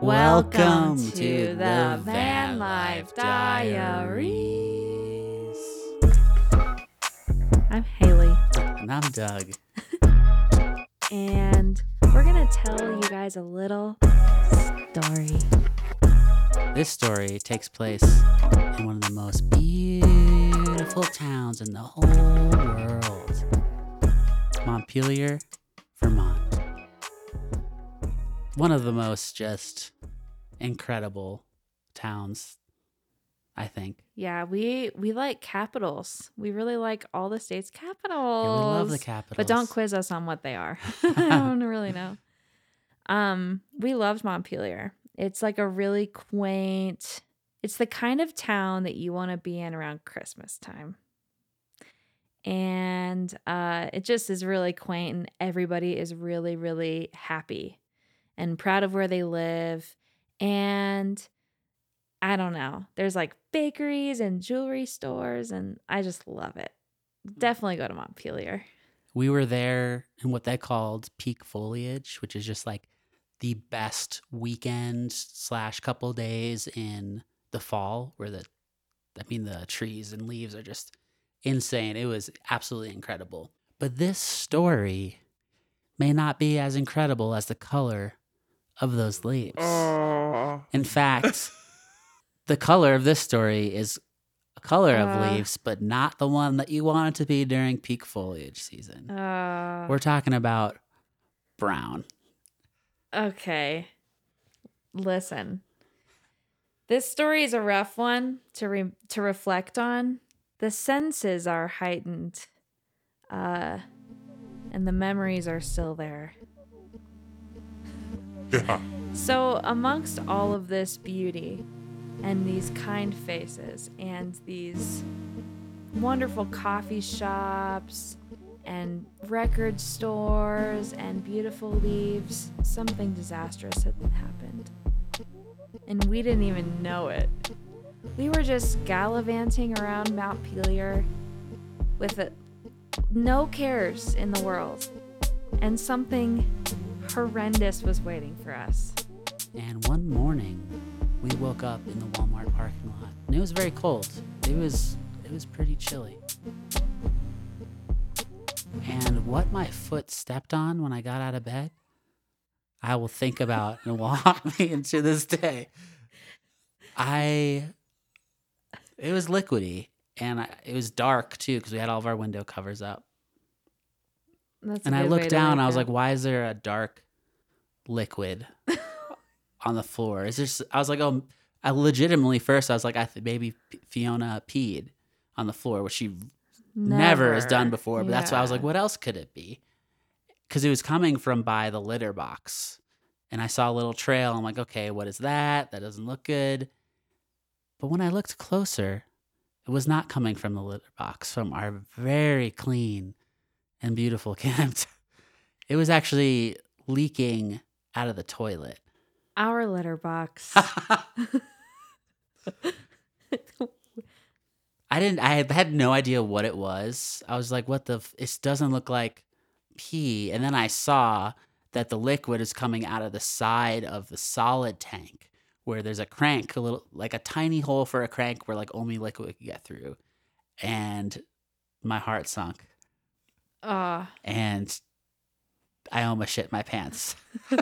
Welcome to the Van Life Diaries. I'm Haley, And I'm Doug. and we're going to tell you guys a little story. This story takes place in one of the most beautiful towns in the whole world Montpelier, Vermont. One of the most just incredible towns, I think. Yeah, we we like capitals. We really like all the states' capitals. Yeah, we love the capitals. But don't quiz us on what they are. I don't really know. Um, we loved Montpelier. It's like a really quaint. It's the kind of town that you want to be in around Christmas time. And uh, it just is really quaint, and everybody is really, really happy and proud of where they live. And I don't know, there's like bakeries and jewelry stores, and I just love it. Mm. Definitely go to Montpelier. We were there in what they called peak foliage, which is just like the best weekend slash couple days in the fall where the I mean the trees and leaves are just insane. It was absolutely incredible. But this story may not be as incredible as the color of those leaves. In fact, the color of this story is a color Uh. of leaves, but not the one that you want it to be during peak foliage season. Uh, We're talking about brown. okay. Listen. This story is a rough one to re- to reflect on. The senses are heightened. Uh and the memories are still there. Yeah. So, amongst all of this beauty and these kind faces and these wonderful coffee shops and record stores and beautiful leaves, something disastrous had happened. And we didn't even know it. We were just gallivanting around Montpelier with it, no cares in the world. And something horrendous was waiting for us. And one morning, we woke up in the Walmart parking lot, and it was very cold. It was it was pretty chilly. And what my foot stepped on when I got out of bed, I will think about and will haunt me into this day. I it was liquidy, and I, it was dark too because we had all of our window covers up. That's And I looked down. I was like, "Why is there a dark liquid on the floor?" Is there? I was like, "Oh, I legitimately first I was like, I th- maybe Fiona peed on the floor, which she never, has done before." But that's why I was like, "What else could it be?" Because it was coming from by the litter box, and I saw a little trail. I'm like, "Okay, what is that? That doesn't look good." But when I looked closer, it was not coming from the litter box, from our very clean and beautiful camp. It was actually leaking out of the toilet. Our litter box. I didn't. I had, had no idea what it was. I was like, "What the? F- it doesn't look like pee." And then I saw that the liquid is coming out of the side of the solid tank, where there's a crank, a little like a tiny hole for a crank, where like only liquid could get through. And my heart sunk, uh, and I almost shit my pants.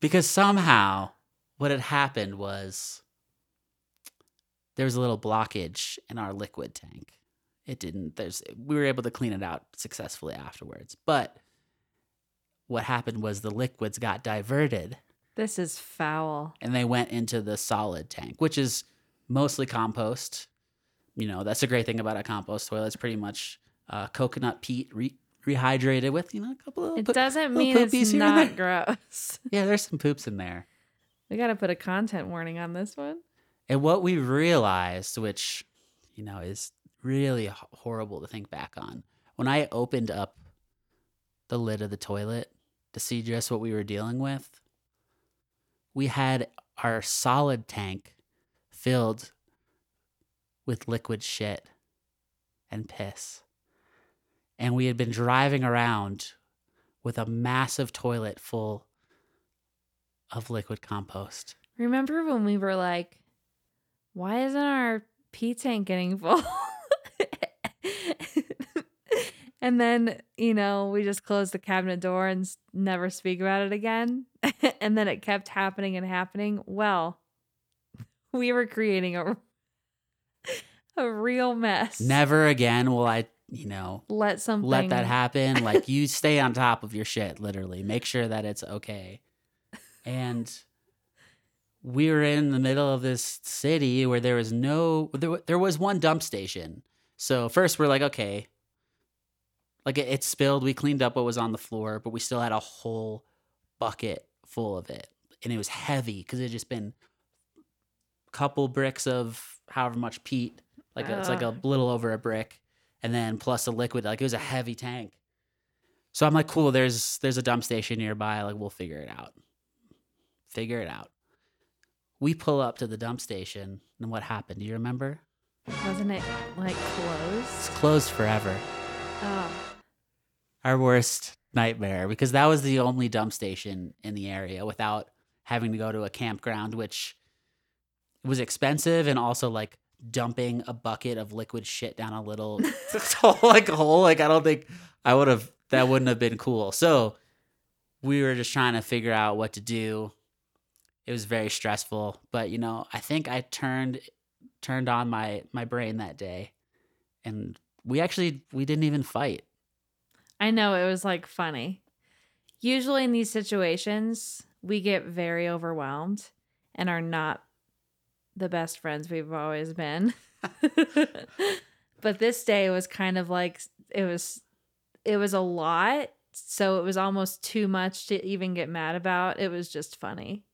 because somehow what had happened was there was a little blockage in our liquid tank. It didn't there's we were able to clean it out successfully afterwards. But what happened was the liquids got diverted this is foul. and they went into the solid tank, which is mostly compost. You know, that's a great thing about a compost toilet. It's pretty much uh, coconut peat re- rehydrated with, you know, a couple of It doesn't mean it's not gross. Yeah, there's some poops in there. We got to put a content warning on this one. And what we realized, which, you know, is really horrible to think back on, when I opened up the lid of the toilet to see just what we were dealing with, we had our solid tank filled with liquid shit and piss. And we had been driving around with a massive toilet full of liquid compost. Remember when we were like, why isn't our pee tank getting full? and then, you know, we just closed the cabinet door and never speak about it again. and then it kept happening and happening. Well, we were creating a a real mess. Never again will I, you know, let something let that happen. Like you stay on top of your shit, literally. Make sure that it's okay. And we were in the middle of this city where there was no there, there was one dump station. So first we're like, okay. Like it, it spilled, we cleaned up what was on the floor, but we still had a whole bucket full of it. And it was heavy because it had just been a couple bricks of however much peat. Like it's like a little over a brick and then plus a liquid like it was a heavy tank so i'm like cool there's there's a dump station nearby like we'll figure it out figure it out we pull up to the dump station and what happened do you remember Wasn't it like closed? it's closed? closed forever Oh. our worst nightmare because that was the only dump station in the area without having to go to a campground which was expensive and also like dumping a bucket of liquid shit down a little like hole like i don't think i would have that wouldn't have been cool. So we were just trying to figure out what to do. It was very stressful but you know i think i turned turned on my my brain that day. And we actually we didn't even fight. I know it was like funny. Usually in these situations, we get very overwhelmed and are not the best friends we've always been. but this day was kind of like it was it was a lot, so it was almost too much to even get mad about. It was just funny.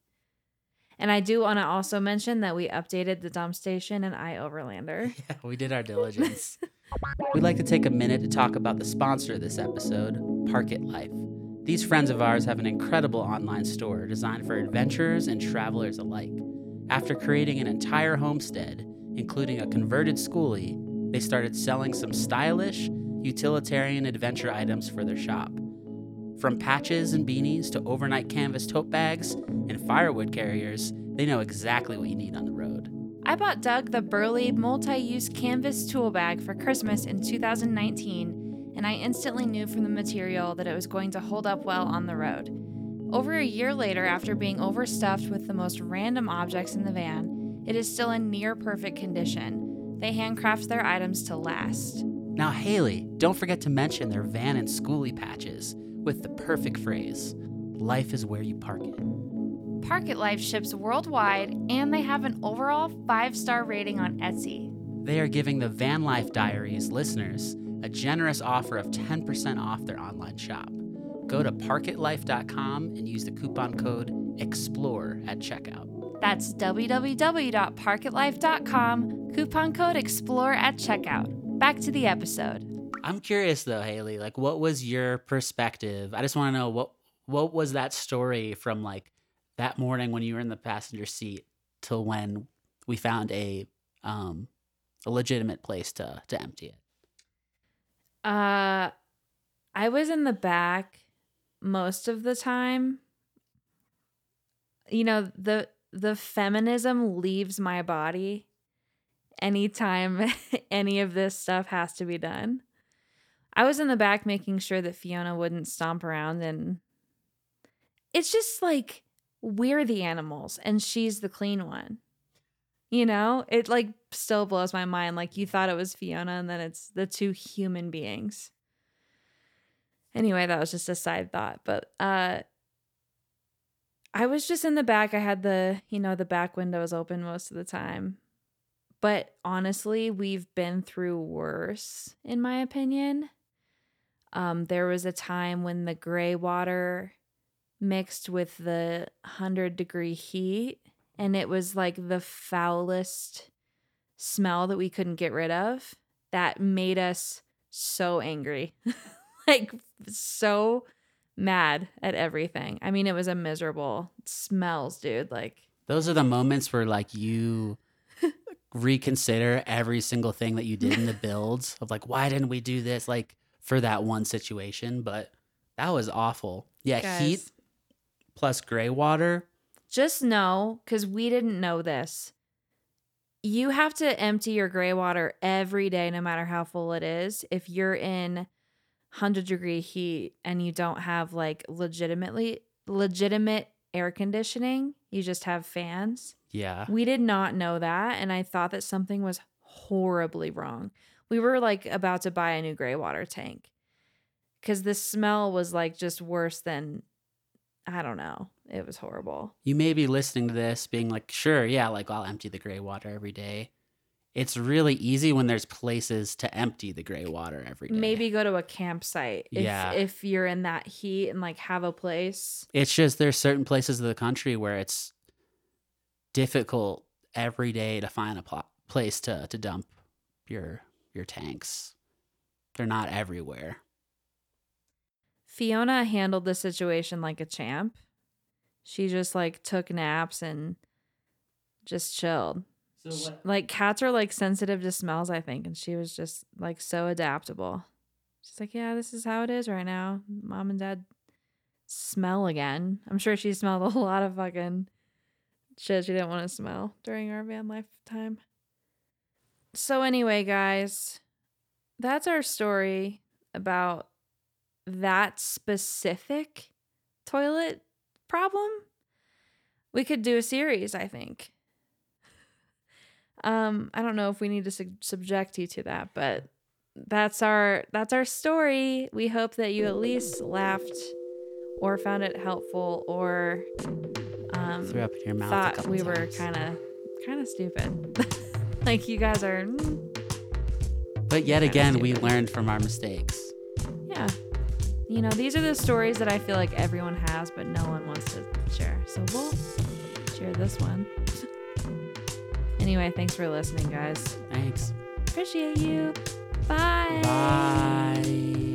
And I do want to also mention that we updated the dump station and iOverlander. Yeah, we did our diligence. We'd like to take a minute to talk about the sponsor of this episode, Park It Life. These friends of ours have an incredible online store designed for adventurers and travelers alike. After creating an entire homestead, including a converted schoolie, they started selling some stylish, utilitarian adventure items for their shop. From patches and beanies to overnight canvas tote bags and firewood carriers, they know exactly what you need on the road. I bought Doug the Burley multi use canvas tool bag for Christmas in 2019, and I instantly knew from the material that it was going to hold up well on the road. Over a year later, after being overstuffed with the most random objects in the van, it is still in near perfect condition. They handcraft their items to last. Now, Haley, don't forget to mention their van and schoolie patches with the perfect phrase Life is where you park it. Park It Life ships worldwide, and they have an overall five star rating on Etsy. They are giving the Van Life Diaries listeners a generous offer of 10% off their online shop. Go to parkitlife.com and use the coupon code EXPLORE at checkout. That's www.parkitlife.com, coupon code EXPLORE at checkout. Back to the episode. I'm curious though, Haley, like what was your perspective? I just want to know what what was that story from like that morning when you were in the passenger seat till when we found a um a legitimate place to to empty it. Uh I was in the back most of the time. You know, the the feminism leaves my body anytime any of this stuff has to be done. I was in the back making sure that Fiona wouldn't stomp around and it's just like we're the animals and she's the clean one. You know, it like still blows my mind. Like you thought it was Fiona and then it's the two human beings. Anyway, that was just a side thought, but uh I was just in the back. I had the, you know, the back windows open most of the time. But honestly, we've been through worse in my opinion. Um there was a time when the gray water mixed with the 100 degree heat and it was like the foulest smell that we couldn't get rid of that made us so angry like so mad at everything i mean it was a miserable smells dude like Those are the moments where like you reconsider every single thing that you did in the builds of like why didn't we do this like for that one situation, but that was awful. Yeah, heat plus gray water just know because we didn't know this. You have to empty your gray water every day, no matter how full it is. If you're in 100 degree heat and you don't have like legitimately legitimate air conditioning, you just have fans. Yeah. We did not know that. And I thought that something was horribly wrong. We were like about to buy a new gray water tank because the smell was like just worse than, I don't know. It was horrible. You may be listening to this being like, sure, yeah, like I'll empty the gray water every day. It's really easy when there's places to empty the gray water every day. Maybe go to a campsite if, Yeah. if you're in that heat and like have a place. It's just there's certain places of the country where it's difficult every day to find a pl- place to, to dump your your tanks. They're not everywhere. Fiona handled the situation like a champ. She just like took naps and just chilled. So Like cats are like sensitive to smells, I think, and she was just like so adaptable. She's like, yeah, this is how it is right now. Mom and dad smell again. I'm sure she smelled a lot of fucking shit she didn't want to smell during our van lifetime. So anyway, guys, that's our story about that specific toilet problem. We could do a series, I think. Um, I don't know if we need to sub- subject you to that, but that's our that's our story. We hope that you at least laughed or found it helpful or um, threw up in your mouth. thought couple we were kind of kind of stupid. like you guys are, mm, But yet kinda again, we learned from our mistakes. yeah. You know, these are the stories that I feel like everyone has, but no one wants to share. So we'll share this one. Anyway, thanks for listening, guys. Thanks. Appreciate you. Bye. Bye.